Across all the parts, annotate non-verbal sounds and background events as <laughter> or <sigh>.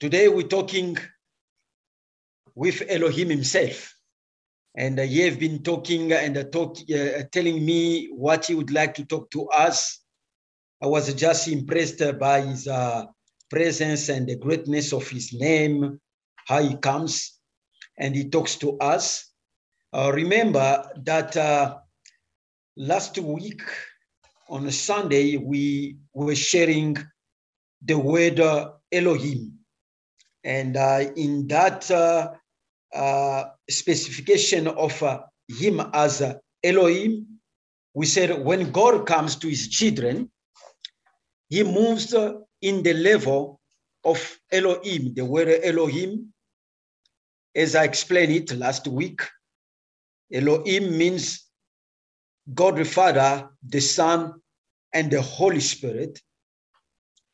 Today we're talking with Elohim himself. And uh, he have been talking and uh, talk, uh, telling me what he would like to talk to us. I was just impressed by his uh, presence and the greatness of his name, how he comes and he talks to us. Uh, remember that uh, last week on a Sunday, we were sharing the word Elohim. And in that uh, specification of uh, him as uh, Elohim, we said when God comes to his children, he moves in the level of Elohim, the word Elohim, as I explained it last week. Elohim means God the Father, the Son, and the Holy Spirit.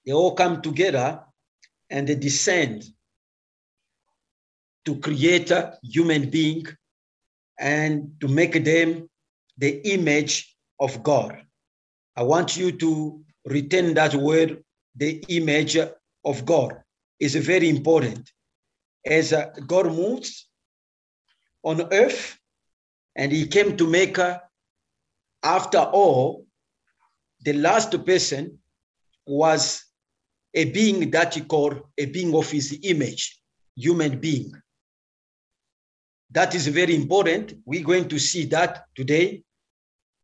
They all come together and they descend to create a human being and to make them the image of God. I want you to retain that word, the image of God is very important. As uh, God moves on earth, and he came to make, uh, after all, the last person was a being that he called a being of his image, human being. That is very important. We're going to see that today.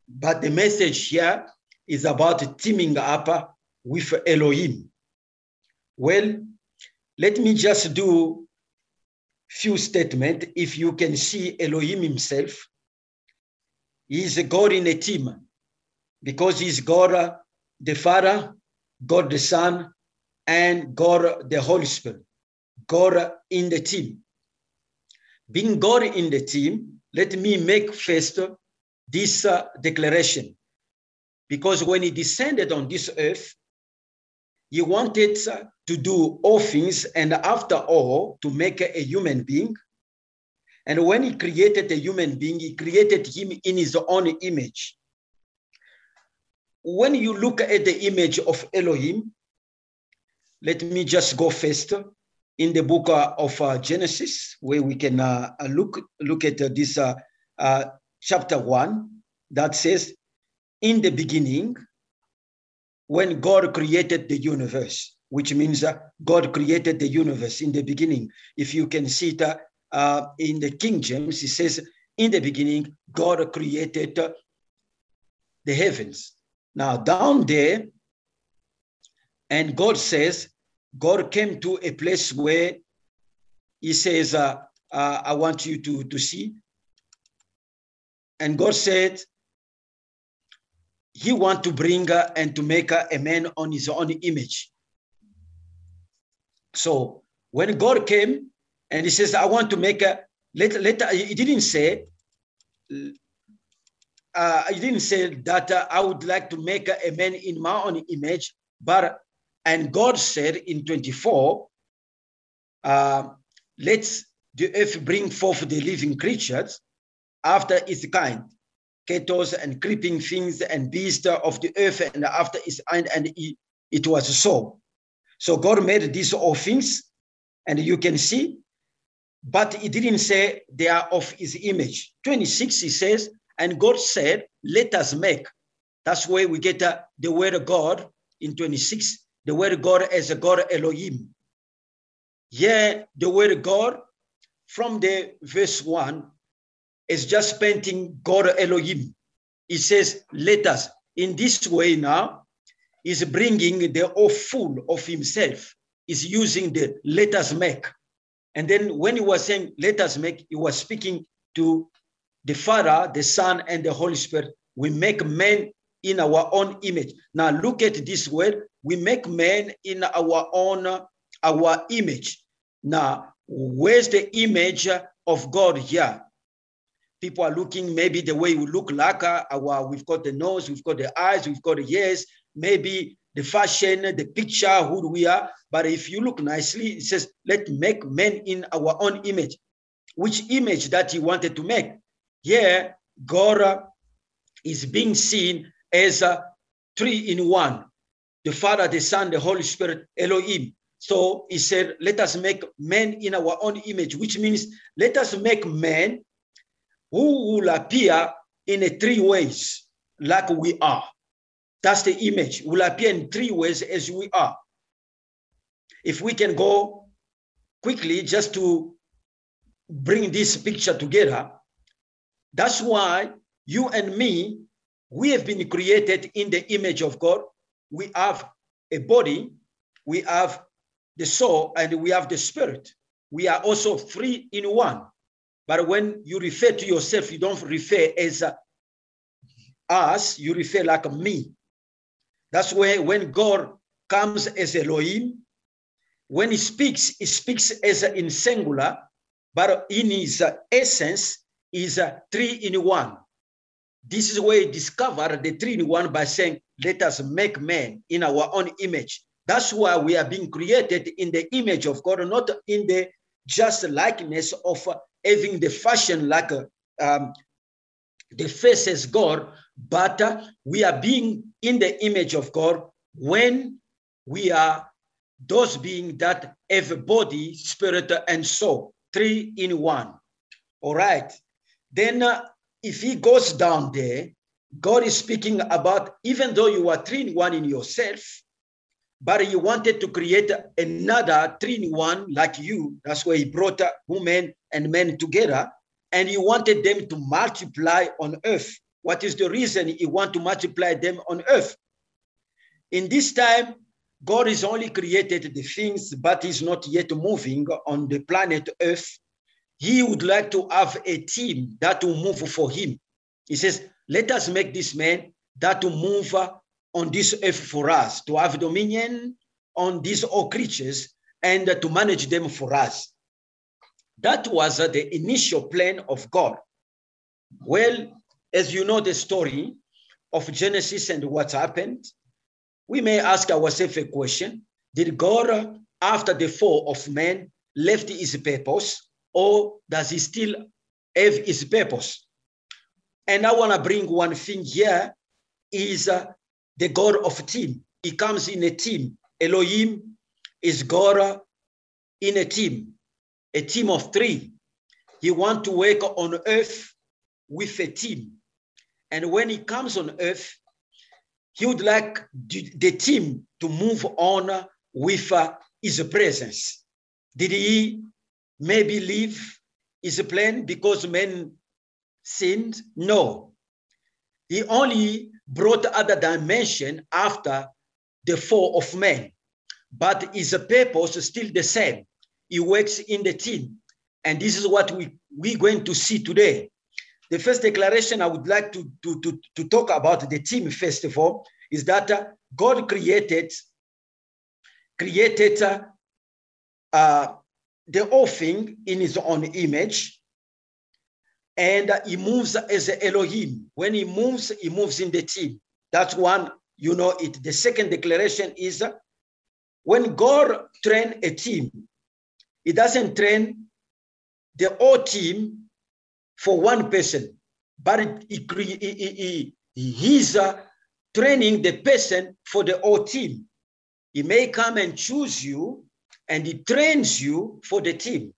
But the message here is about teaming up with Elohim. Well, let me just do few statements. If you can see Elohim himself, he is God in a team because he's God the Father, God the Son, and God the Holy Spirit. God in the team being God in the team, let me make first this uh, declaration. Because when he descended on this earth, he wanted uh, to do all things, and after all, to make a human being. And when he created a human being, he created him in his own image. When you look at the image of Elohim, let me just go first in the book uh, of uh, Genesis, where we can uh, look look at uh, this uh, uh, chapter one that says, "In the beginning, when God created the universe," which means God created the universe in the beginning. If you can see it in the King James, it says, "In the beginning, God created the heavens." Now down there, and God says, God came to a place where he says, uh, uh, I want you to, to see. And God said, he want to bring and to make a man on his own image. So when God came and he says, I want to make a, let, let, he didn't say, uh, he didn't say that uh, I would like to make a man in my own image, but and God said in 24, uh, let the earth bring forth the living creatures after its kind, cattle and creeping things and beasts of the earth and after its kind, and it was so. So God made these all things, and you can see, but he didn't say they are of his image. 26, he says, and God said, let us make. That's where we get uh, the word of God in 26 the word God as a God Elohim. Here, the word God from the verse one is just painting God Elohim. He says, let us. In this way now, is bringing the all full of himself, is using the let us make. And then when he was saying let us make, he was speaking to the Father, the Son, and the Holy Spirit. We make men in our own image. Now look at this word. We make men in our own, our image. Now, where's the image of God here? People are looking maybe the way we look like uh, our, we've got the nose, we've got the eyes, we've got the ears, maybe the fashion, the picture, who we are. But if you look nicely, it says, let make men in our own image. Which image that he wanted to make? Here, God is being seen as a three in one the Father, the Son, the Holy Spirit, Elohim. So he said, let us make men in our own image, which means let us make men who will appear in a three ways like we are. That's the image. Will appear in three ways as we are. If we can go quickly just to bring this picture together, that's why you and me, we have been created in the image of God. We have a body, we have the soul, and we have the spirit. We are also three in one. But when you refer to yourself, you don't refer as us, you refer like me. That's where when God comes as Elohim, when he speaks, he speaks as in singular, but in his essence is three in one. This is where he discovered the three in one by saying, let us make man in our own image. That's why we are being created in the image of God, not in the just likeness of having the fashion like um, the face as God, but uh, we are being in the image of God when we are those being that have body, spirit, and soul, three in one. All right. Then, uh, if he goes down there, God is speaking about even though you are three in one in yourself, but he wanted to create another three in one like you. That's why he brought women and men together, and he wanted them to multiply on earth. What is the reason he want to multiply them on earth? In this time, God is only created the things, but is not yet moving on the planet Earth. He would like to have a team that will move for him. He says, let us make this man that will move on this earth for us, to have dominion on these all creatures and to manage them for us. That was the initial plan of God. Well, as you know the story of Genesis and what happened, we may ask ourselves a question Did God, after the fall of man, left his purpose, or does he still have his purpose? And I want to bring one thing here is uh, the God of team. He comes in a team. Elohim is God uh, in a team, a team of three. He want to work on earth with a team. And when he comes on earth, he would like the team to move on with uh, his presence. Did he maybe leave his plan because men sinned? No. He only brought other dimension after the fall of man. But his purpose is still the same. He works in the team. And this is what we, we're going to see today. The first declaration I would like to, to, to, to talk about the team first of all is that uh, God created created uh, uh, the whole thing in his own image and he moves as Elohim. When he moves, he moves in the team. That's one, you know it. The second declaration is when God train a team, he doesn't train the whole team for one person, but he, he, he, he's uh, training the person for the whole team. He may come and choose you and he trains you for the team.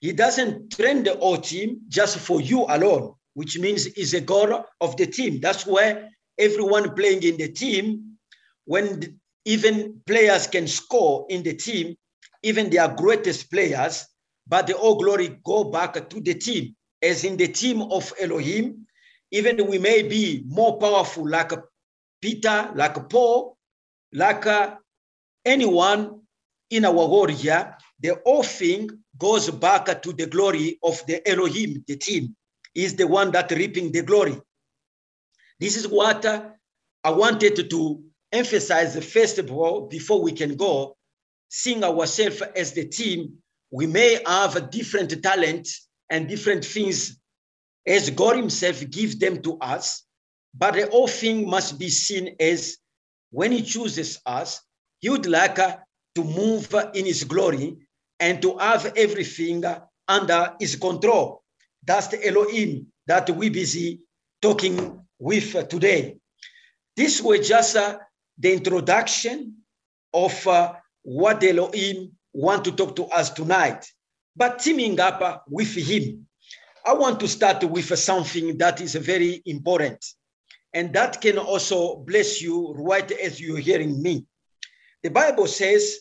He doesn't train the whole team just for you alone, which means he's a goal of the team. That's where everyone playing in the team, when even players can score in the team, even their greatest players, but the all glory go back to the team as in the team of Elohim, even we may be more powerful like Peter, like Paul, like uh, anyone in our here, the thing goes back to the glory of the Elohim, the team, is the one that reaping the glory. This is what uh, I wanted to emphasize first of all, before we can go, seeing ourselves as the team, we may have different talents and different things as God Himself gives them to us. But the whole thing must be seen as when He chooses us, He would like uh, to move in His glory and to have everything under His control. That's the Elohim that we busy talking with today. This was just uh, the introduction of uh, what Elohim want to talk to us tonight. But teaming up with him, I want to start with something that is very important. And that can also bless you right as you're hearing me. The Bible says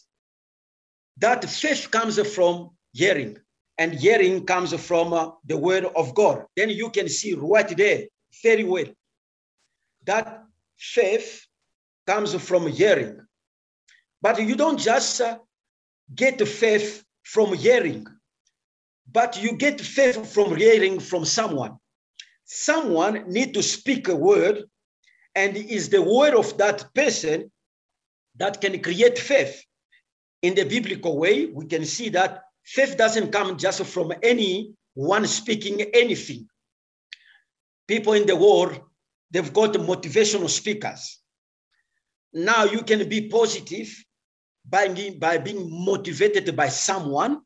that faith comes from hearing, and hearing comes from uh, the word of God. Then you can see right there very well that faith comes from hearing. But you don't just uh, get faith from hearing, but you get faith from hearing from someone. Someone need to speak a word, and is the word of that person that can create faith. In the biblical way, we can see that faith doesn't come just from any one speaking anything. People in the world, they've got motivational speakers. Now you can be positive by, by being motivated by someone.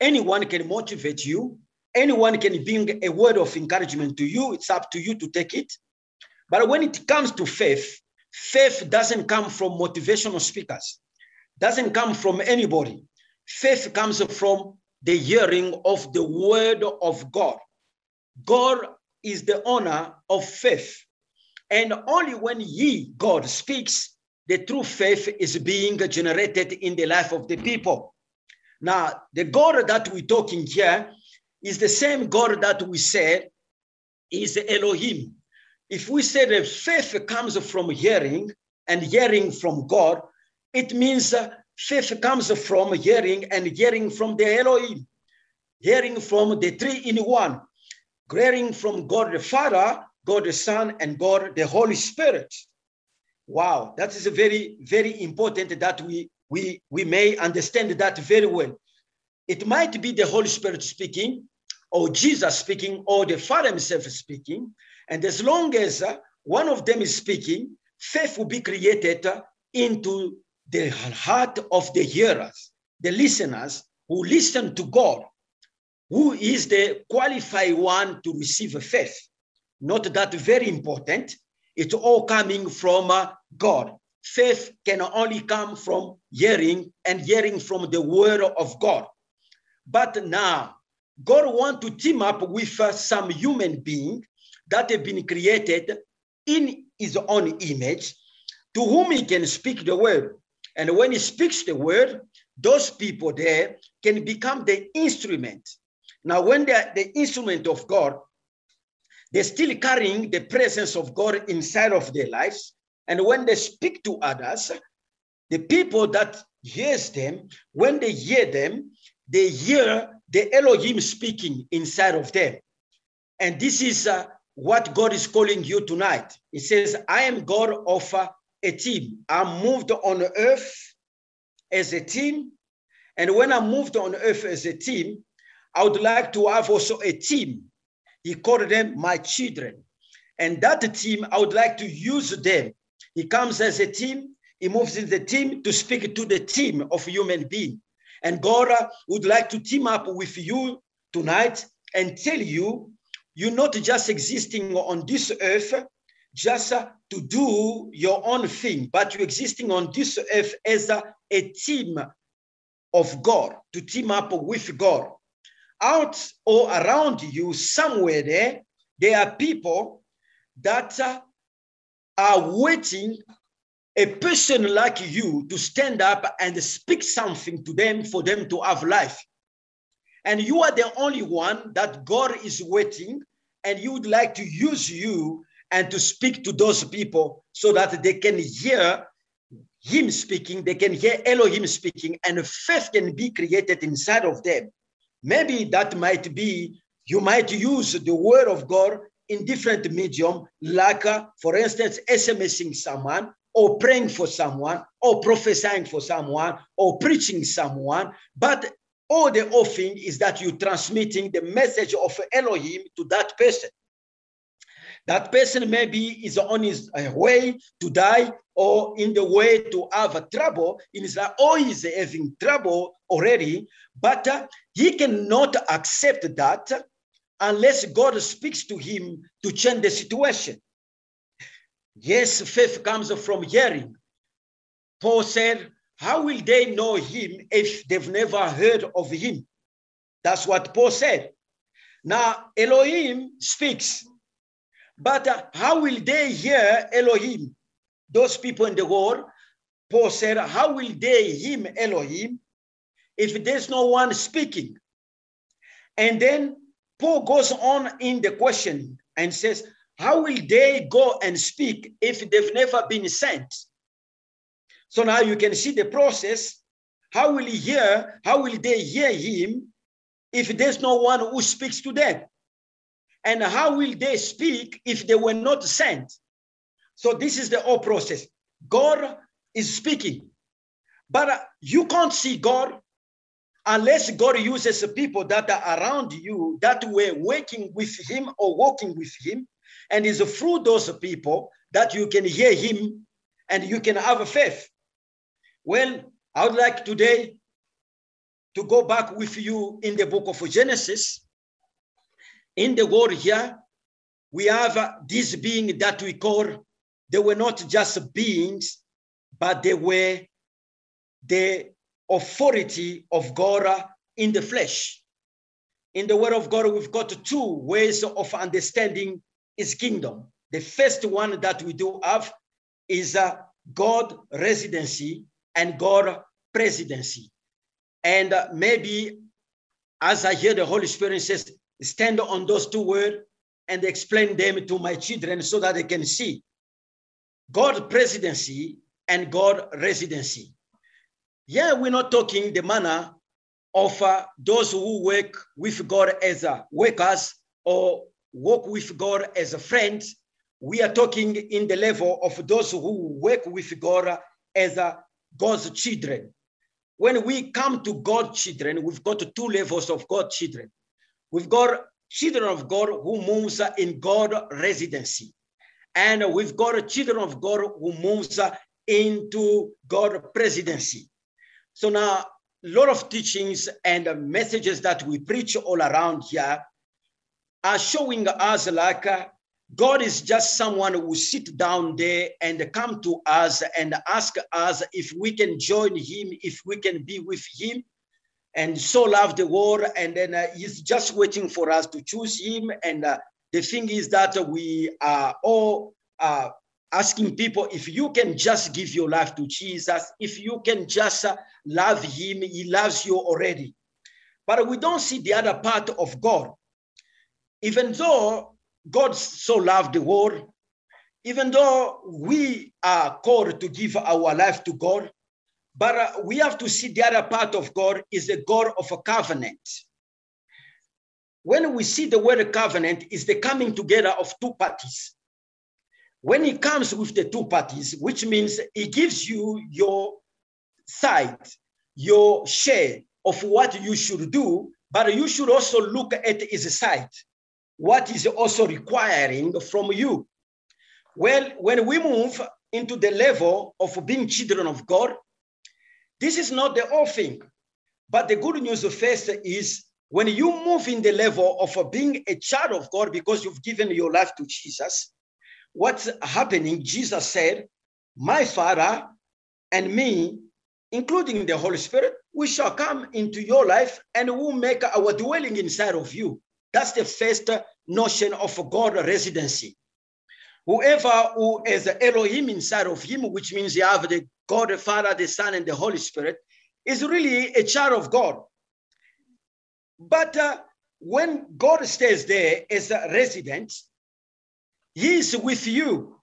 Anyone can motivate you. Anyone can bring a word of encouragement to you. It's up to you to take it. But when it comes to faith, faith doesn't come from motivational speakers, doesn't come from anybody. Faith comes from the hearing of the word of God. God is the owner of faith. And only when He, God, speaks, the true faith is being generated in the life of the people. Now, the God that we're talking here is the same God that we said is Elohim. If we say that faith comes from hearing and hearing from God, it means uh, faith comes from hearing and hearing from the Elohim, hearing from the three in one, hearing from God the Father, God the Son, and God the Holy Spirit. Wow, that is very, very important that we, we, we may understand that very well. It might be the Holy Spirit speaking, or Jesus speaking, or the Father himself speaking. And as long as uh, one of them is speaking, faith will be created uh, into the heart of the hearers, the listeners who listen to God, who is the qualified one to receive faith. Not that very important, it's all coming from uh, God. Faith can only come from hearing and hearing from the word of God. But now, God wants to team up with some human being that have been created in his own image, to whom he can speak the word. And when he speaks the word, those people there can become the instrument. Now, when they're the instrument of God, they're still carrying the presence of God inside of their lives. And when they speak to others, the people that hears them, when they hear them, they hear the Elohim speaking inside of them. And this is uh, what God is calling you tonight. He says, I am God of uh, a team. I'm moved on earth as a team. And when I'm moved on earth as a team, I would like to have also a team he called them my children. And that team, I would like to use them. He comes as a team, he moves in the team to speak to the team of human being. And God would like to team up with you tonight and tell you, you're not just existing on this earth just to do your own thing, but you're existing on this earth as a, a team of God, to team up with God out or around you, somewhere there, there are people that are waiting a person like you to stand up and speak something to them for them to have life. And you are the only one that God is waiting, and you would like to use you and to speak to those people so that they can hear Him speaking, they can hear Elohim speaking, and faith can be created inside of them. Maybe that might be, you might use the word of God in different medium, like, uh, for instance, SMSing someone, or praying for someone, or prophesying for someone, or preaching someone. But all the offering is that you're transmitting the message of Elohim to that person. That person maybe is on his uh, way to die or in the way to have a trouble in his life, or he's having trouble already, but uh, he cannot accept that unless God speaks to him to change the situation. Yes, faith comes from hearing. Paul said, how will they know him if they've never heard of him? That's what Paul said. Now, Elohim speaks, but uh, how will they hear Elohim? Those people in the world, Paul said, how will they hear Elohim if there's no one speaking? And then Paul goes on in the question and says, how will they go and speak if they've never been sent? So now you can see the process. How will he hear? How will they hear him if there's no one who speaks to them? And how will they speak if they were not sent? So this is the whole process. God is speaking, but uh, you can't see God unless God uses people that are around you that were working with Him or walking with Him, and it's through those people that you can hear Him and you can have a faith. Well, I would like today to go back with you in the book of Genesis. In the word here, we have this being that we call, they were not just beings, but they were the authority of God in the flesh. In the word of God, we've got two ways of understanding his kingdom. The first one that we do have is a God residency and God presidency. And uh, maybe as I hear the Holy Spirit says, stand on those two words and explain them to my children so that they can see God presidency and God residency. Yeah, we're not talking the manner of uh, those who work with God as uh, workers or work with God as a friend. We are talking in the level of those who work with God as a God's children. When we come to God's children, we've got two levels of God's children. We've got children of God who moves in God residency. And we've got children of God who moves into God presidency. So now, a lot of teachings and messages that we preach all around here are showing us like God is just someone who sit down there and come to us and ask us if we can join him, if we can be with him, and so love the world. And then uh, he's just waiting for us to choose him. And uh, the thing is that we are all uh, asking people if you can just give your life to Jesus, if you can just uh, love him, he loves you already. But we don't see the other part of God. Even though God so loved the world, even though we are called to give our life to God, but uh, we have to see the other part of God is the God of a covenant. When we see the word covenant, is the coming together of two parties. When he comes with the two parties, which means he gives you your side, your share of what you should do, but you should also look at his side what is also requiring from you. Well, when we move into the level of being children of God, this is not the whole thing. But the good news first is when you move in the level of being a child of God because you've given your life to Jesus, what's happening? Jesus said, My Father and me, including the Holy Spirit, we shall come into your life and we'll make our dwelling inside of you. That's the first notion of God residency. Whoever who has Elohim inside of him, which means you have the God, the Father, the Son, and the Holy Spirit, is really a child of God. But uh, when God stays there as a resident, he is with you.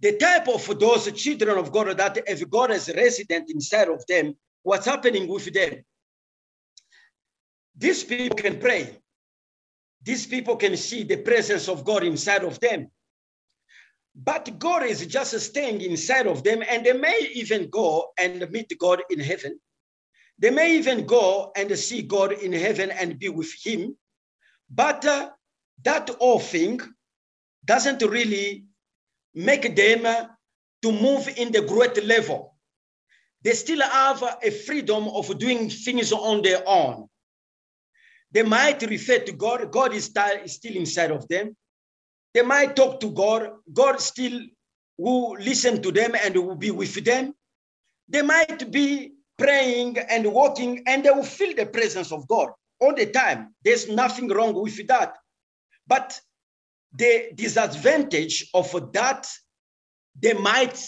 The type of those children of God that if God is resident inside of them, what's happening with them? These people can pray these people can see the presence of God inside of them. But God is just staying inside of them, and they may even go and meet God in heaven. They may even go and see God in heaven and be with Him. But uh, that whole thing doesn't really make them uh, to move in the great level. They still have a freedom of doing things on their own. They might refer to God. God is still inside of them. They might talk to God. God still will listen to them and will be with them. They might be praying and walking and they will feel the presence of God all the time. There's nothing wrong with that. But the disadvantage of that, they might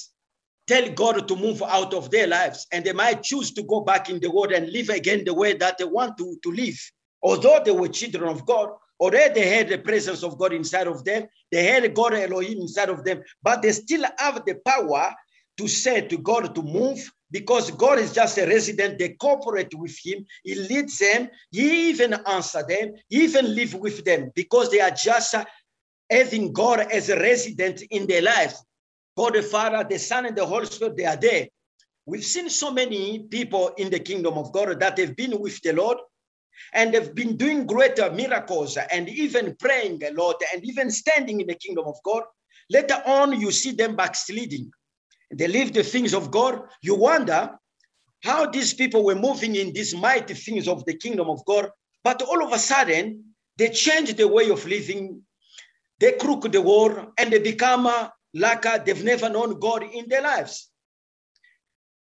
tell God to move out of their lives and they might choose to go back in the world and live again the way that they want to, to live. Although they were children of God, already they had the presence of God inside of them, they had God Elohim inside of them, but they still have the power to say to God to move because God is just a resident. They cooperate with Him. He leads them. He even answer them. He even live with them because they are just having God as a resident in their life. God the Father, the Son, and the Holy Spirit, they are there. We've seen so many people in the kingdom of God that have been with the Lord and they've been doing greater miracles and even praying a lot and even standing in the kingdom of God. Later on, you see them backsliding. They leave the things of God. You wonder how these people were moving in these mighty things of the kingdom of God, but all of a sudden, they change the way of living. They crook the word and they become like they've never known God in their lives.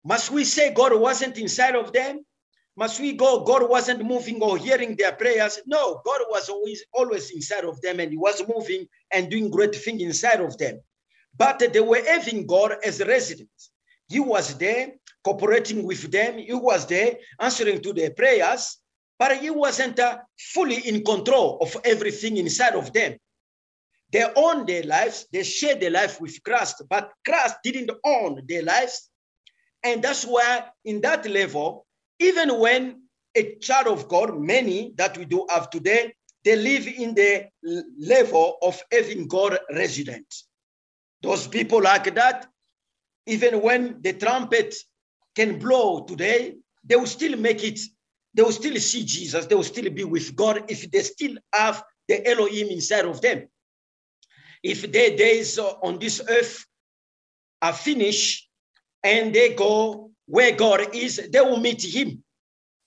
Must we say God wasn't inside of them? Must we go, God wasn't moving or hearing their prayers? No, God was always always inside of them and he was moving and doing great things inside of them. But they were having God as a resident. He was there cooperating with them. He was there answering to their prayers, but he wasn't uh, fully in control of everything inside of them. They own their lives, they share their life with Christ, but Christ didn't own their lives. And that's why, in that level, even when a child of God, many that we do have today, they live in the level of having God resident. Those people like that, even when the trumpet can blow today, they will still make it, they will still see Jesus, they will still be with God if they still have the Elohim inside of them. If their days on this earth are finished and they go where God is, they will meet him.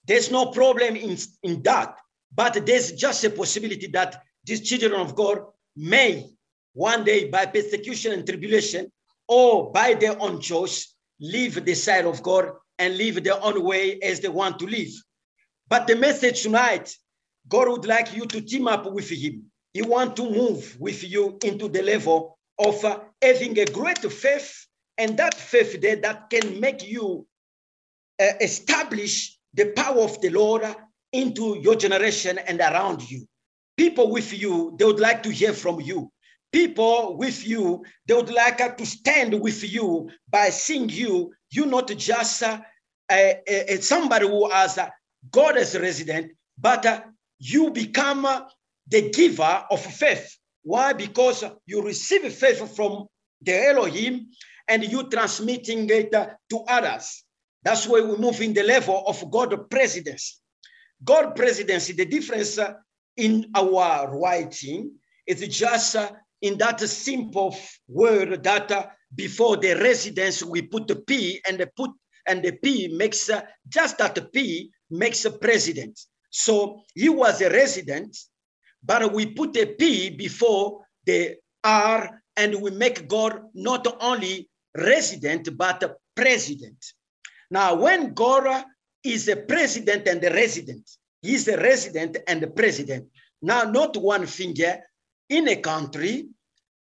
There's no problem in, in that. But there's just a possibility that these children of God may one day by persecution and tribulation or by their own choice leave the side of God and live their own way as they want to live. But the message tonight, God would like you to team up with him. He want to move with you into the level of uh, having a great faith and that faith there that can make you uh, establish the power of the Lord into your generation and around you. People with you, they would like to hear from you. People with you, they would like to stand with you by seeing you. You not just uh, uh, somebody who has God as a resident, but uh, you become uh, the giver of faith. Why? Because you receive faith from the Elohim and you transmitting it to others. That's why we move in the level of God presidency. God presidency, the difference uh, in our writing is just uh, in that simple word that uh, before the residence we put the P and the put and the P makes just that P makes a president. So he was a resident, but we put a P before the R and we make God not only resident, but president. Now, when Gora is a president and a resident, he's a resident and a president. Now, not one finger in a country,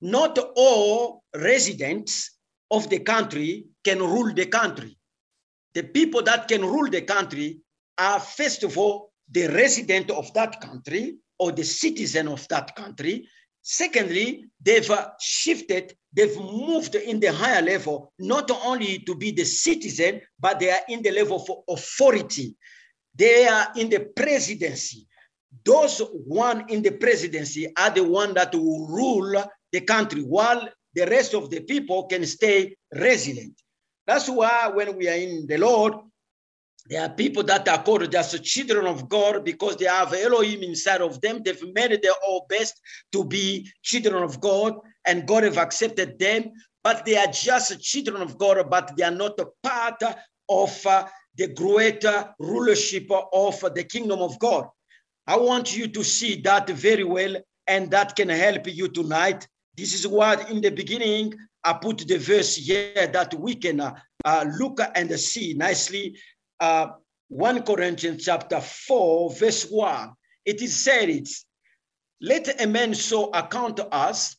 not all residents of the country can rule the country. The people that can rule the country are, first of all, the resident of that country or the citizen of that country. Secondly, they've shifted, they've moved in the higher level, not only to be the citizen, but they are in the level of authority. They are in the presidency. Those one in the presidency are the one that will rule the country, while the rest of the people can stay resident. That's why when we are in the Lord, there are people that are called just children of God because they have Elohim inside of them. They've made their all best to be children of God, and God have accepted them. But they are just children of God, but they are not a part of uh, the greater rulership of the kingdom of God. I want you to see that very well, and that can help you tonight. This is what in the beginning I put the verse here that we can uh, uh, look and see nicely uh, 1 Corinthians chapter 4, verse 1. It is said, it's, Let a man so account us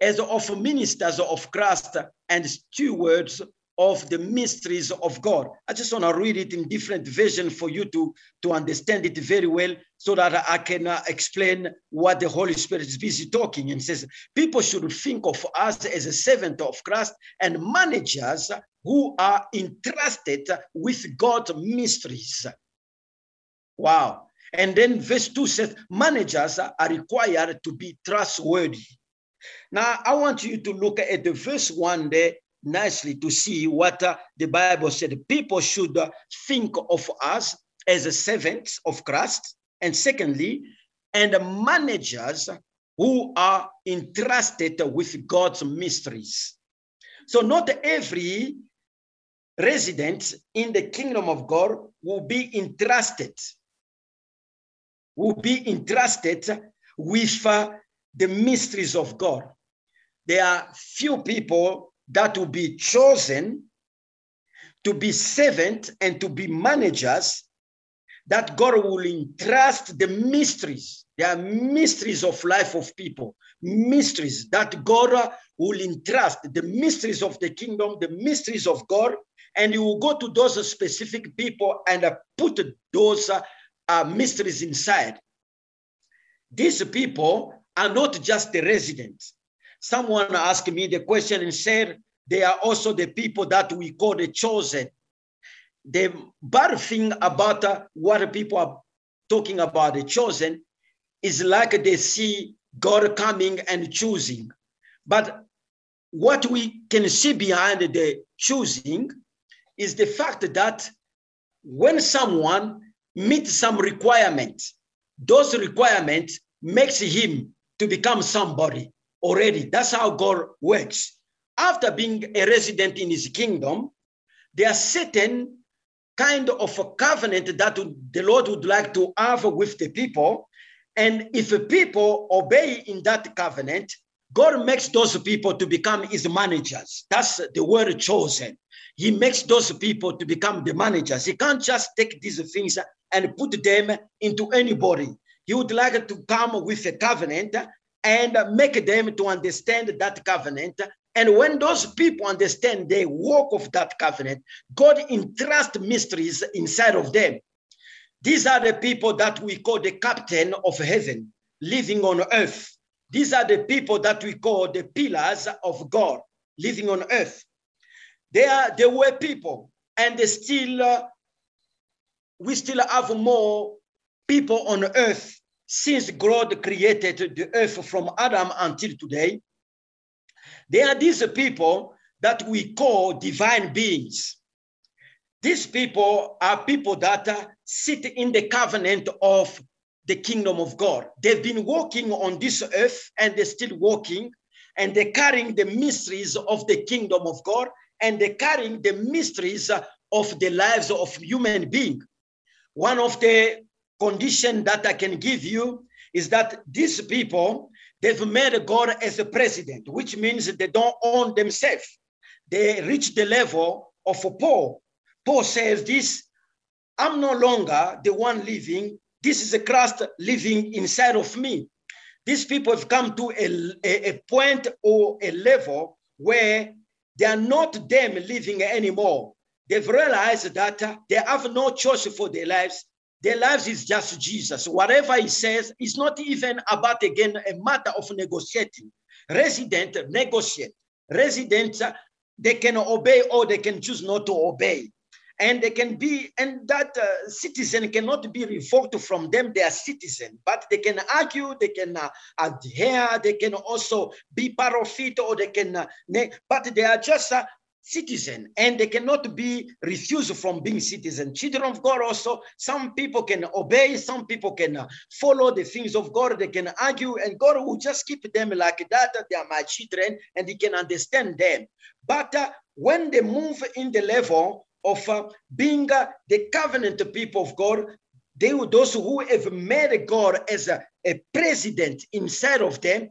as of ministers of Christ and stewards of the mysteries of God. I just want to read it in different version for you to, to understand it very well so that I can uh, explain what the Holy Spirit is busy talking and says people should think of us as a servant of Christ and managers who are entrusted with God's mysteries. Wow. And then verse 2 says managers are required to be trustworthy. Now, I want you to look at the verse 1 there nicely to see what uh, the Bible said. People should uh, think of us as a servants of Christ. And secondly, and managers who are entrusted with God's mysteries. So, not every resident in the kingdom of God will be entrusted, will be entrusted with uh, the mysteries of God. There are few people that will be chosen to be servant and to be managers that God will entrust the mysteries. There are mysteries of life of people, mysteries that God will entrust, the mysteries of the kingdom, the mysteries of God, and you will go to those specific people and put those uh, mysteries inside. These people are not just the residents. Someone asked me the question and said, they are also the people that we call the chosen. The bad thing about uh, what people are talking about the chosen is like they see God coming and choosing. But what we can see behind the choosing is the fact that when someone meets some requirement, those requirements makes him to become somebody already. That's how God works. After being a resident in his kingdom, there are certain kind of a covenant that the Lord would like to have with the people. And if the people obey in that covenant, God makes those people to become his managers. That's the word chosen. He makes those people to become the managers. He can't just take these things and put them into anybody. He would like to come with a covenant and make them to understand that covenant. And when those people understand the work of that covenant, God entrusts mysteries inside of them. These are the people that we call the captain of heaven living on earth. These are the people that we call the pillars of God living on earth. They are they were people, and they still uh, we still have more people on earth since God created the earth from Adam until today, there are these people that we call divine beings. These people are people that sit in the covenant of the kingdom of God. They've been walking on this earth and they're still walking and they're carrying the mysteries of the kingdom of God and they're carrying the mysteries of the lives of human beings. One of the condition that I can give you is that these people, they've made God as a president, which means they don't own themselves. They reach the level of a Paul. Paul says this, I'm no longer the one living. This is a Christ living inside of me. These people have come to a, a, a point or a level where they are not them living anymore. They've realized that they have no choice for their lives. Their lives is just Jesus. Whatever he says is not even about, again, a matter of negotiating. Resident negotiate. Residents, they can obey or they can choose not to obey. And they can be, and that uh, citizen cannot be revoked from them, they are citizen, but they can argue, they can uh, adhere, they can also be part of it, or they can, uh, but they are just uh, citizen and they cannot be refused from being citizen. Children of God also, some people can obey, some people can follow the things of God, they can argue, and God will just keep them like that. They are my children and He can understand them. But uh, when they move in the level of uh, being uh, the covenant people of God, they those who have made God as a, a president inside of them.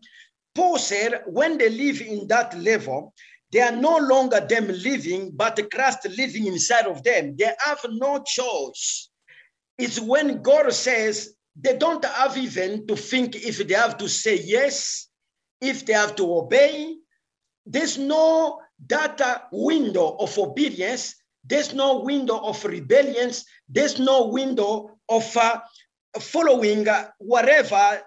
Paul said, when they live in that level, they are no longer them living, but Christ living inside of them. They have no choice. It's when God says they don't have even to think if they have to say yes, if they have to obey. There's no data window of obedience. There's no window of rebellions. There's no window of uh, following uh, whatever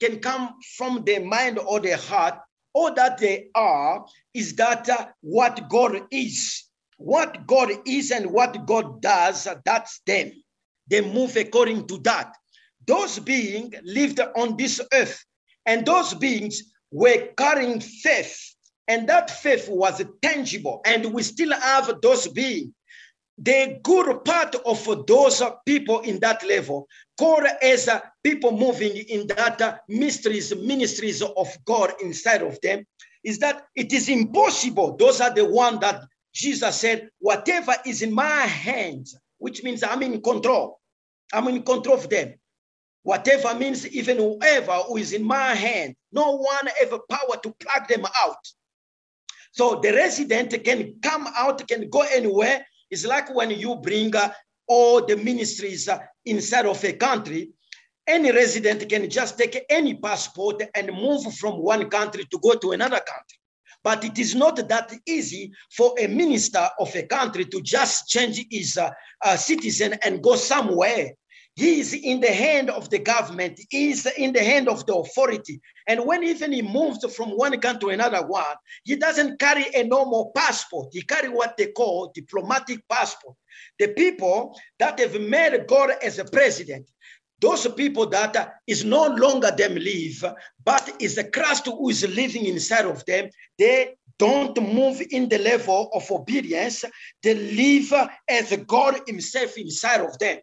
can come from their mind or their heart. All that they are is that uh, what God is. What God is and what God does, uh, that's them. They move according to that. Those beings lived on this earth, and those beings were carrying faith, and that faith was tangible, and we still have those beings. The good part of those people in that level, called as people moving in that mysteries, ministries of God inside of them, is that it is impossible. Those are the one that Jesus said, whatever is in my hands, which means I'm in control. I'm in control of them. Whatever means even whoever who is in my hand, no one ever power to plug them out. So the resident can come out, can go anywhere. It's like when you bring uh, all the ministries uh, inside of a country, any resident can just take any passport and move from one country to go to another country. But it is not that easy for a minister of a country to just change his uh, uh, citizen and go somewhere. He is in the hand of the government, he is in the hand of the authority. And when even he moves from one country to another one, he doesn't carry a normal passport. He carry what they call diplomatic passport. The people that have made God as a president, those people that is no longer them live, but is the Christ who is living inside of them, they don't move in the level of obedience. They live as God himself inside of them.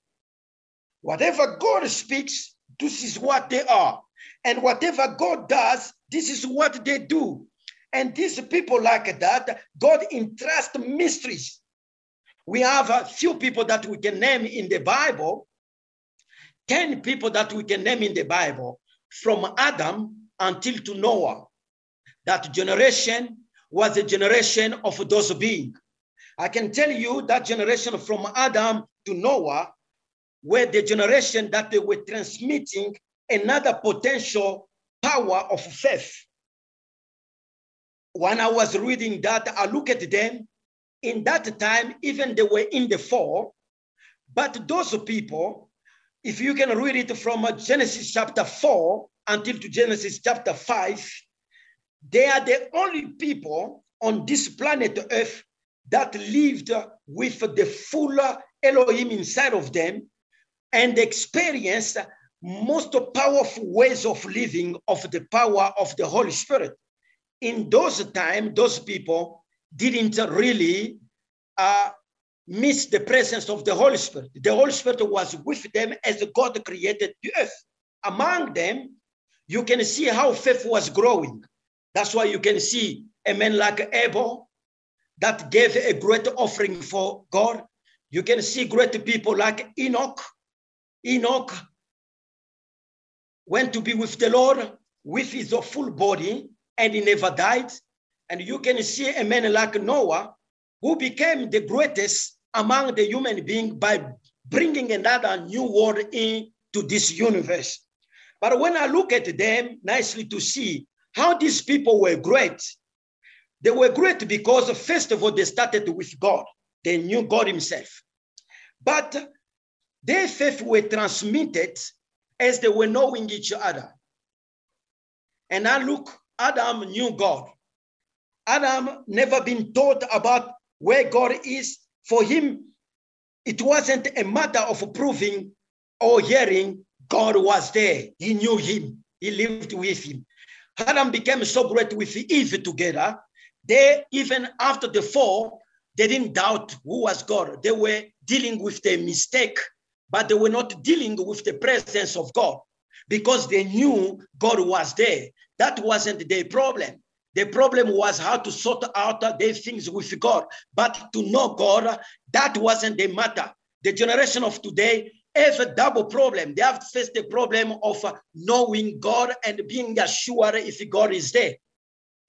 Whatever God speaks, this is what they are. And whatever God does, this is what they do. And these people like that, God entrusts mysteries. We have a few people that we can name in the Bible, 10 people that we can name in the Bible, from Adam until to Noah. That generation was a generation of those beings. I can tell you that generation from Adam to Noah were the generation that they were transmitting another potential power of faith. When I was reading that, I look at them. In that time, even they were in the fall, but those people, if you can read it from uh, Genesis chapter 4 until to Genesis chapter 5, they are the only people on this planet Earth that lived with the full Elohim inside of them and experienced most powerful ways of living of the power of the Holy Spirit. In those times, those people didn't really uh, miss the presence of the Holy Spirit. The Holy Spirit was with them as God created the earth. Among them, you can see how faith was growing. That's why you can see a man like Abel that gave a great offering for God. You can see great people like Enoch Enoch went to be with the Lord with his full body and he never died. And you can see a man like Noah who became the greatest among the human beings by bringing another new world into this universe. But when I look at them nicely to see how these people were great, they were great because first of all, they started with God. They knew God himself. But their faith were transmitted as they were knowing each other. And now look, Adam knew God. Adam never been taught about where God is. For him, it wasn't a matter of proving or hearing God was there. He knew him. He lived with him. Adam became so great with Eve together. They, even after the fall, they didn't doubt who was God. They were dealing with the mistake but they were not dealing with the presence of God because they knew God was there. That wasn't their problem. The problem was how to sort out their things with God. But to know God, that wasn't the matter. The generation of today have a double problem. They have to face the problem of knowing God and being assured if God is there.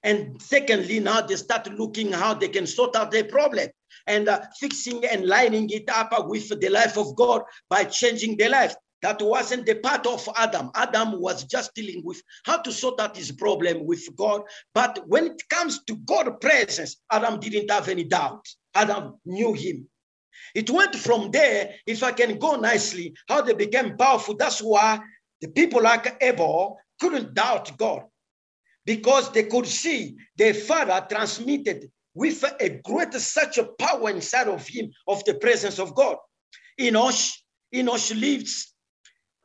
And secondly, now they start looking how they can sort out their problem and uh, fixing and lining it up with the life of God by changing the life. That wasn't the part of Adam. Adam was just dealing with how to sort out his problem with God. But when it comes to God's presence, Adam didn't have any doubt. Adam knew him. It went from there, if I can go nicely, how they became powerful. That's why the people like Abel couldn't doubt God because they could see their father transmitted with a great such a power inside of him of the presence of God. Enosh, Enosh lived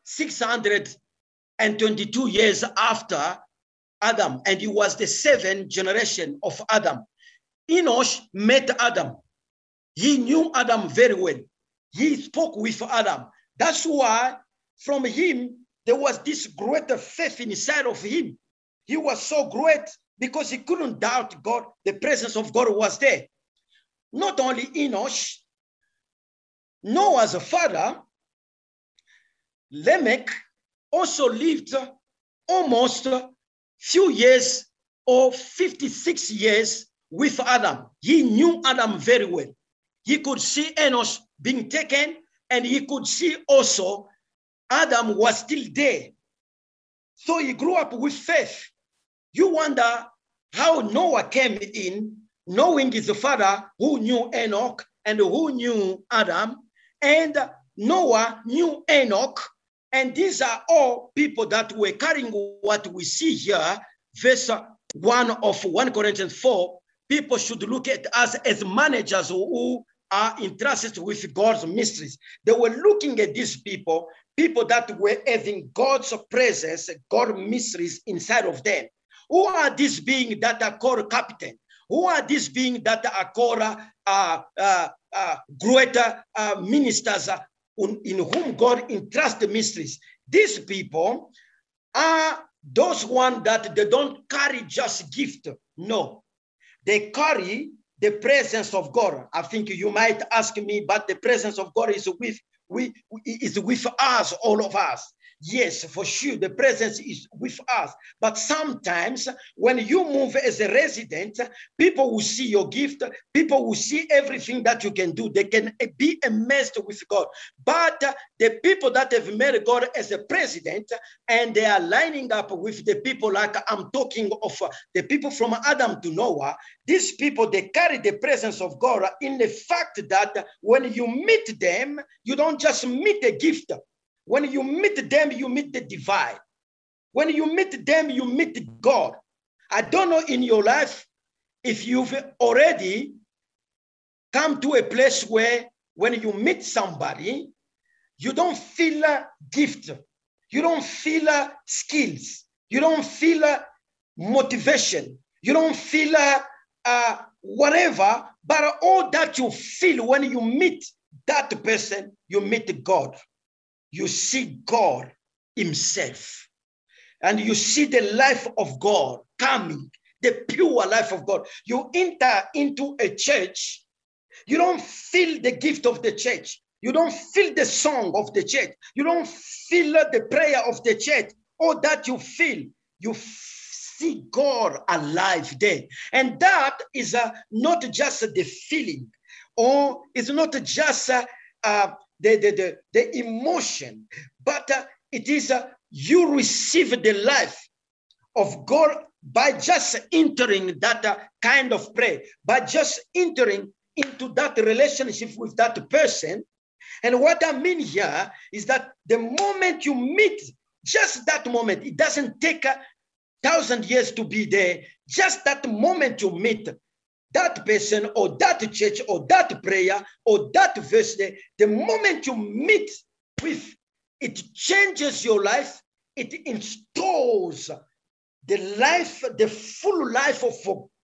622 years after Adam, and he was the seventh generation of Adam. Enosh met Adam. He knew Adam very well. He spoke with Adam. That's why from him, there was this greater faith inside of him. He was so great because he couldn't doubt God. The presence of God was there. Not only Enosh, Noah's father, Lamech also lived almost a few years or 56 years with Adam. He knew Adam very well. He could see Enos being taken, and he could see also Adam was still there. So he grew up with faith. You wonder how Noah came in, knowing his father who knew Enoch and who knew Adam, and Noah knew Enoch and these are all people that were carrying what we see here, verse 1 of 1 Corinthians 4. People should look at us as managers who are entrusted with God's mysteries. They were looking at these people, people that were having God's presence, God's mysteries inside of them. Who are these beings that are called captain? Who are these beings that are called uh, uh, uh, greater uh, ministers in whom God entrusts the mysteries. These people are those one that they don't carry just gift. No, they carry the presence of God. I think you might ask me, but the presence of God is with we is with us, all of us. Yes, for sure, the presence is with us. But sometimes when you move as a resident, people will see your gift, people will see everything that you can do. They can be amazed with God. But uh, the people that have met God as a president and they are lining up with the people like I'm talking of uh, the people from Adam to Noah, these people, they carry the presence of God in the fact that when you meet them, you don't just meet a gift, when you meet them, you meet the divine. When you meet them, you meet God. I don't know in your life if you've already come to a place where when you meet somebody, you don't feel a gift, you don't feel a skills, you don't feel a motivation, you don't feel a, a whatever, but all that you feel when you meet that person, you meet God you see God Himself. And you see the life of God coming, the pure life of God. You enter into a church, you don't feel the gift of the church. You don't feel the song of the church. You don't feel the prayer of the church. All that you feel, you see God alive there. And that is uh, not just the feeling, or it's not just uh, uh, the, the, the, the emotion, but uh, it is uh, you receive the life of God by just entering that uh, kind of prayer, by just entering into that relationship with that person. And what I mean here is that the moment you meet, just that moment, it doesn't take a thousand years to be there. Just that moment you meet, that person or that church or that prayer or that verse there, the moment you meet with, it changes your life. It installs the life, the full life of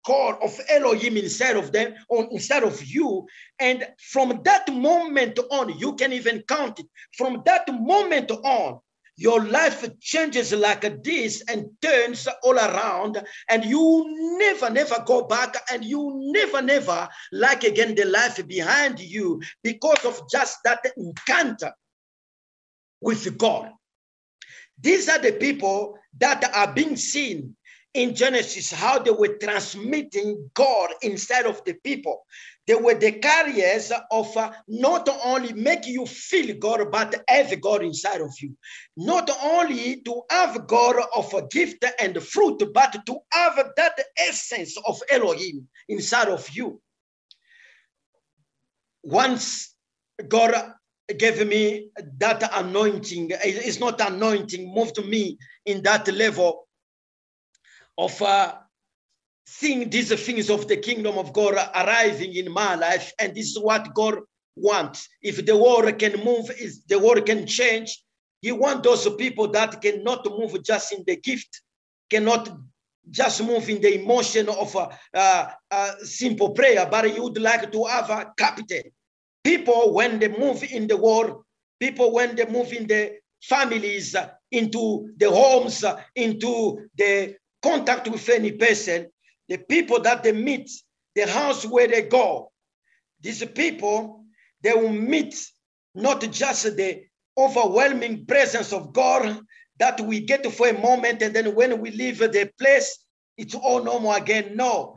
God, of Elohim inside of them, on inside of you. And from that moment on, you can even count it. From that moment on, your life changes like this and turns all around and you never never go back and you never never like again the life behind you because of just that encounter with god these are the people that are being seen in Genesis how they were transmitting God inside of the people. They were the carriers of uh, not only make you feel God, but have God inside of you. Not only to have God of a gift and fruit, but to have that essence of Elohim inside of you. Once God gave me that anointing, it's not anointing, moved me in that level of uh, seeing these things of the kingdom of God arriving in my life. And this is what God wants. If the world can move, if the world can change, He wants those people that cannot move just in the gift, cannot just move in the emotion of a, a, a simple prayer, but you would like to have a capital. People, when they move in the world, people, when they move in the families, uh, into the homes, uh, into the contact with any person, the people that they meet, the house where they go, these people, they will meet not just the overwhelming presence of God that we get for a moment, and then when we leave the place, it's all normal again. No.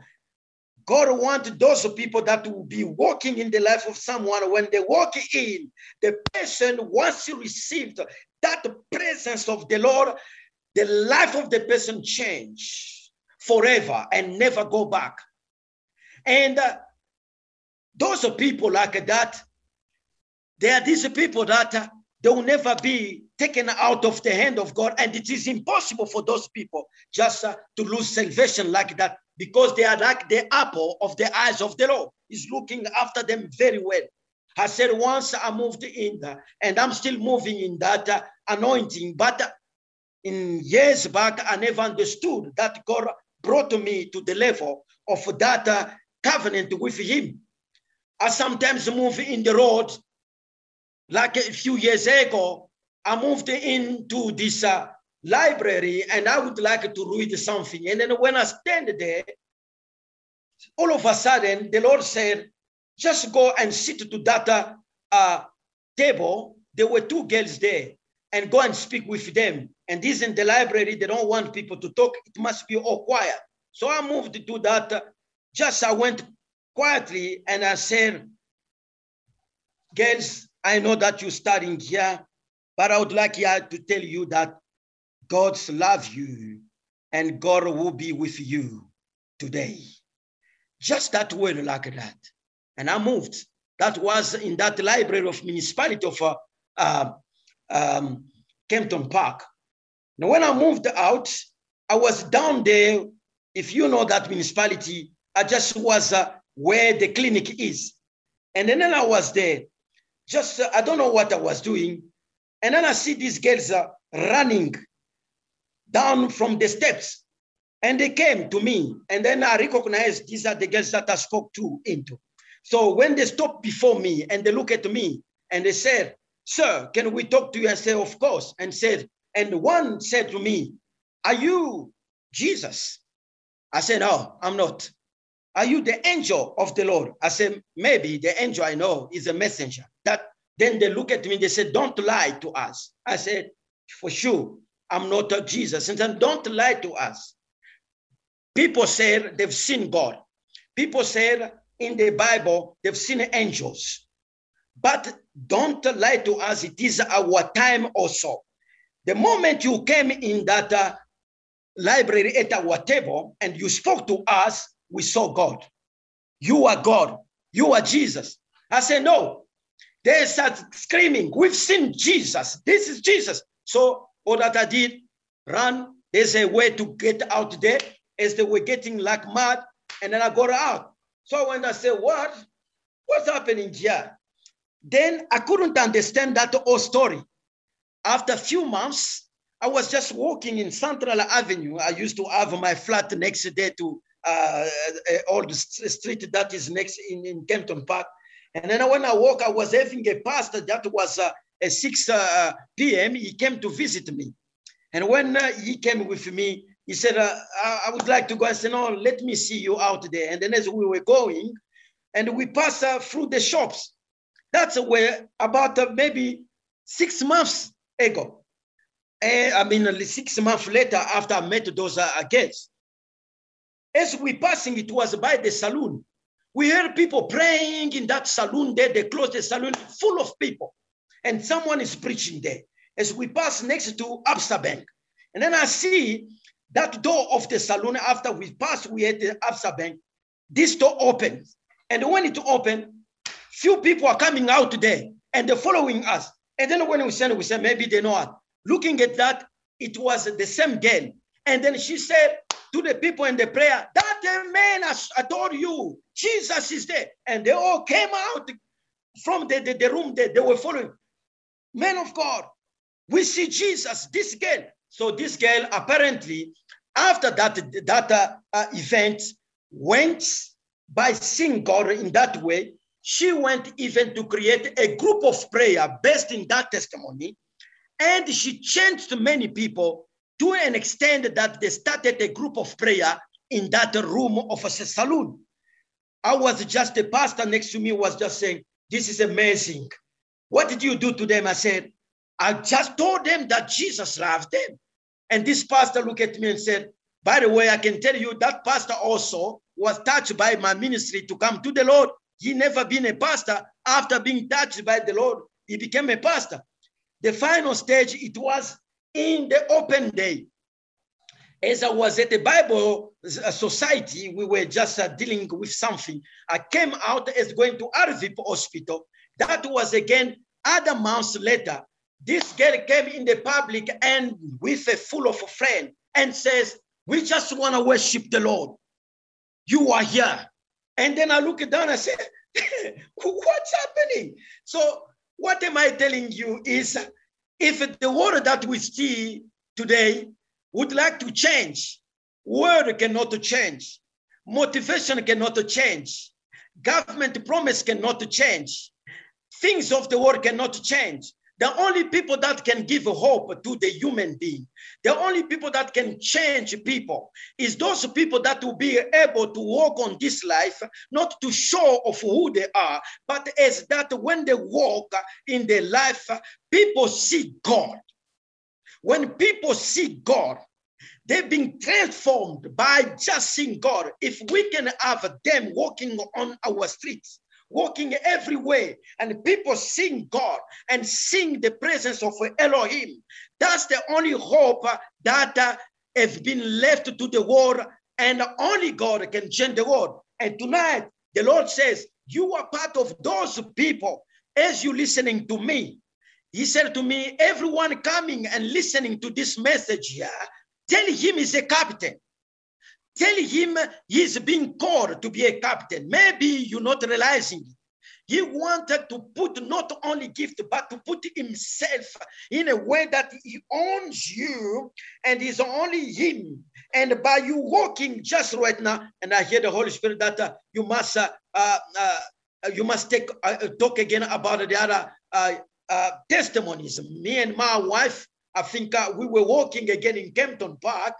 God wants those people that will be walking in the life of someone. When they walk in, the person, once he received that presence of the Lord, the life of the person change forever and never go back. And uh, those are people like that. They are these people that uh, they will never be taken out of the hand of God. And it is impossible for those people just uh, to lose salvation like that because they are like the apple of the eyes of the Lord. He's looking after them very well. I said once I moved in, the, and I'm still moving in that uh, anointing, but in years back, I never understood that God brought me to the level of that uh, covenant with Him. I sometimes move in the road, like a few years ago, I moved into this uh, library and I would like to read something. And then when I stand there, all of a sudden, the Lord said, just go and sit to that uh, table. There were two girls there and go and speak with them. And this in the library, they don't want people to talk. It must be all quiet. So I moved to that. Just I went quietly and I said, girls, I know that you're studying here, but I would like to tell you that God's love you and God will be with you today. Just that word like that. And I moved. That was in that library of municipality of uh, um, Kempton Park. Now, when I moved out, I was down there. If you know that municipality, I just was uh, where the clinic is. And then I was there. Just, uh, I don't know what I was doing. And then I see these girls uh, running down from the steps. And they came to me. And then I recognized these are the girls that I spoke to into. So when they stopped before me and they look at me and they said, Sir, can we talk to you? I said, Of course. And said, and one said to me, Are you Jesus? I said, No, I'm not. Are you the angel of the Lord? I said, Maybe the angel I know is a messenger. That then they look at me, they said, Don't lie to us. I said, For sure, I'm not a Jesus. And then don't lie to us. People said they've seen God. People said in the Bible they've seen angels. But don't lie to us. It is our time also. The moment you came in that uh, library at our table and you spoke to us, we saw God. You are God. You are Jesus. I said, no. They start screaming, we've seen Jesus. This is Jesus. So all that I did, run. There's a way to get out there as they were getting like mad. And then I got out. So when I said, what? What's happening here? Then I couldn't understand that whole story. After a few months, I was just walking in Central Avenue. I used to have my flat next day to uh, all the street that is next in, in Kempton Park. And then when I walk, I was having a pastor that was uh, at 6 uh, p.m. He came to visit me. And when uh, he came with me, he said, uh, I, would like to go. I said, no, let me see you out there. And then as we were going, and we passed uh, through the shops. That's where about uh, maybe six months ago. And, I mean, six months later, after I met those uh, guests, As we passing, it was by the saloon. We heard people praying in that saloon there. They closed the saloon full of people. And someone is preaching there. As we pass next to Absa Bank. And then I see that door of the saloon after we pass, we had the Absa Bank. This door opens. And when it opened, few people are coming out there and they're following us. And then when we said, we said, maybe they know us. Looking at that, it was the same girl. And then she said to the people in the prayer, that man has adored you. Jesus is there. And they all came out from the, the, the room that they were following. Men of God, we see Jesus, this girl. So this girl apparently, after that, that uh, event, went by seeing God in that way. She went even to create a group of prayer based in that testimony. And she changed many people to an extent that they started a group of prayer in that room of a saloon. I was just a pastor next to me was just saying, this is amazing. What did you do to them? I said, I just told them that Jesus loved them. And this pastor looked at me and said, by the way, I can tell you that pastor also was touched by my ministry to come to the Lord. He never been a pastor. After being touched by the Lord, he became a pastor. The final stage, it was in the open day. As I was at the Bible uh, Society, we were just uh, dealing with something. I came out as going to Arwyp Hospital. That was again other months later. This girl came in the public and with a full of a friend and says, we just want to worship the Lord. You are here. And then I look down and say, <laughs> what's happening? So what am I telling you is if the world that we see today would like to change, world cannot change, motivation cannot change, government promise cannot change, things of the world cannot change. The only people that can give hope to the human being, the only people that can change people is those people that will be able to walk on this life, not to show of who they are, but as that when they walk in their life, people see God. When people see God, they've been transformed by just seeing God. If we can have them walking on our streets, walking everywhere and people seeing God and seeing the presence of Elohim. That's the only hope that uh, has been left to the world and only God can change the world. And tonight, the Lord says, you are part of those people as you listening to me. He said to me, everyone coming and listening to this message here, tell him he's a captain. Tell him he's being called to be a captain. Maybe you're not realizing it. He wanted to put not only gift, but to put himself in a way that he owns you and is only him. And by you walking just right now, and I hear the Holy Spirit that uh, you must uh, uh, uh you must take uh, talk again about the other uh, testimonies. Me and my wife, I think we were walking again in Kempton Park,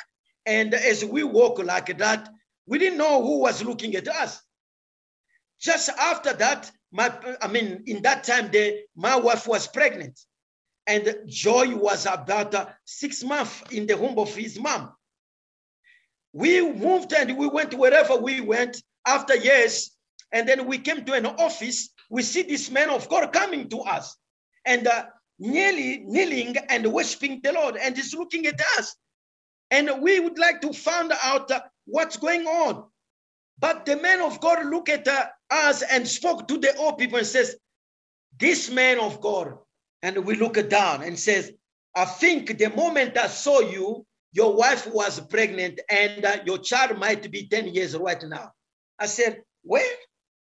and as we walk like that, we didn't know who was looking at us. Just after that, my, I mean, in that time, there, my wife was pregnant, and Joy was about uh, six months in the home of his mom. We moved and we went wherever we went after years, and then we came to an office. We see this man of God coming to us, and uh, nearly kneeling and worshiping the Lord, and he's looking at us. And we would like to find out uh, what's going on. But the man of God looked at uh, us and spoke to the old people and says, this man of God, and we look down and says, I think the moment I saw you, your wife was pregnant and uh, your child might be 10 years right now. I said, where?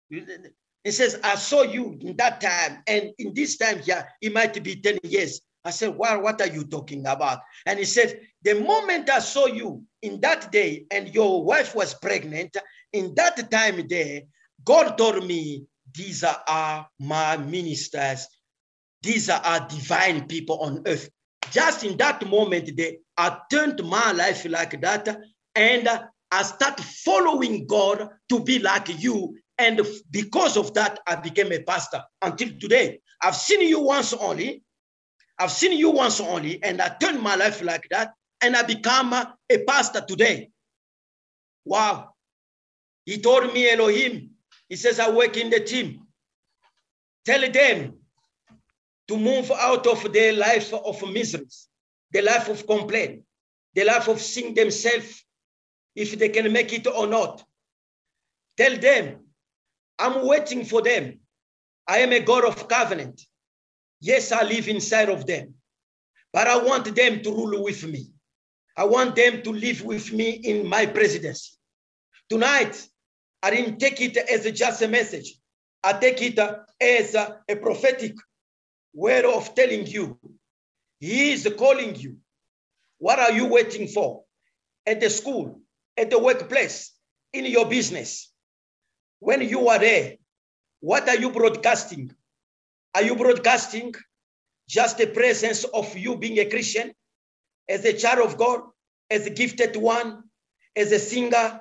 He says, I saw you in that time, and in this time here, it might be 10 years. I said, well, what are you talking about? And he said, the moment I saw you in that day and your wife was pregnant, in that time there, God told me, these are my ministers. These are divine people on earth. Just in that moment, they, I turned my life like that and I start following God to be like you. And because of that, I became a pastor until today. I've seen you once only. I've seen you once only, and I turned my life like that, and I become a pastor today. Wow. He told me, Elohim, he says, I work in the team. Tell them to move out of their life of miseries, the life of complaint, the life of seeing themselves if they can make it or not. Tell them, I'm waiting for them. I am a God of covenant. Yes, I live inside of them, but I want them to rule with me. I want them to live with me in my presidency. Tonight, I didn't take it as just a message. I take it as a, a prophetic word of telling you. He is calling you. What are you waiting for? At the school, at the workplace, in your business. When you are there, what are you broadcasting? Are you broadcasting just the presence of you being a Christian, as a child of God, as a gifted one, as a singer,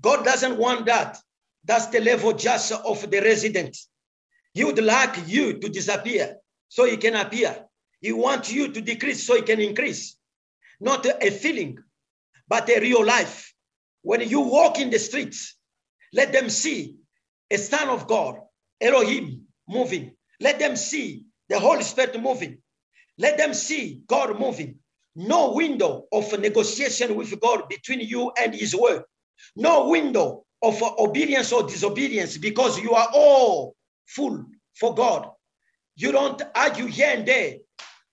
God doesn't want that. That's the level just of the resident. He would like you to disappear so he can appear. He wants you to decrease so he can increase. Not a feeling, but a real life. When you walk in the streets, let them see a son of God, Elohim, moving. Let them see the Holy Spirit moving. Let them see God moving. No window of negotiation with God between you and His word no window of obedience or disobedience because you are all full for God. You don't argue here and there.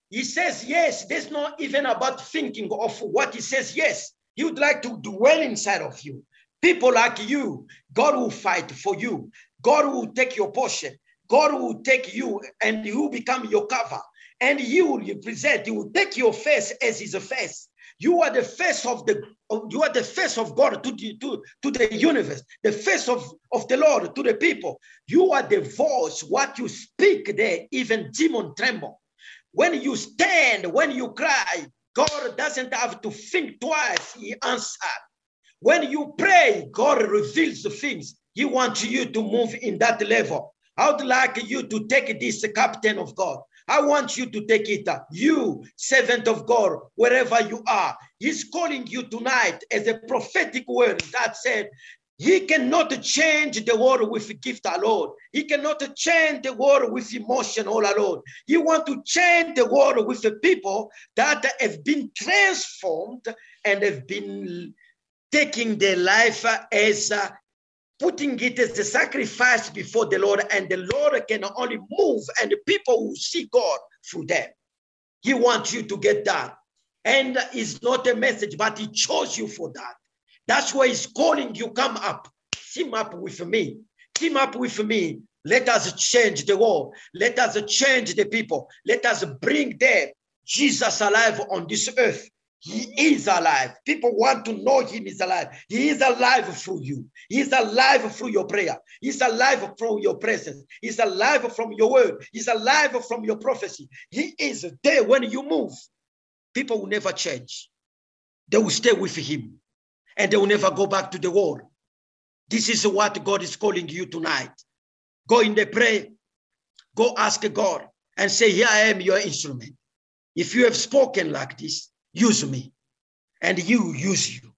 He says yes. There's not even about thinking of what he says yes. He would like to dwell inside of you. People like you, God will fight for you. God will take your portion. God will take you and will become your cover. And He will represent, He will take your face as His face. You are the face of the you are the face of God to the, to, to the universe, the face of, of the Lord to the people. You are the voice. What you speak there, even demon tremble. When you stand, when you cry, God doesn't have to think twice. He answers. When you pray, God reveals the things. He wants you to move in that level. I would like you to take this captain of God. I want you to take it. You, servant of God, wherever you are, He's calling you tonight as a prophetic word that said, he cannot change the world with gift alone. He cannot change the world with emotion all alone. He wants to change the world with the people that have been transformed and have been taking their life as putting it as a sacrifice before the Lord, and the Lord can only move, and the people will see God through them. He wants you to get that. And it's not a message, but He chose you for that. That's why He's calling you, come up, team up with me, team up with me. Let us change the world. Let us change the people. Let us bring them Jesus alive on this earth. He is alive. People want to know him is alive. He is alive through you. He is alive through your prayer. He's alive from your presence. He's alive from your word. He's alive from your prophecy. He is there when you move. People will never change. They will stay with him and they will never go back to the world. This is what God is calling you tonight. Go in the prayer. Go ask God and say, Here I am, your instrument. If you have spoken like this, use me, and you use you.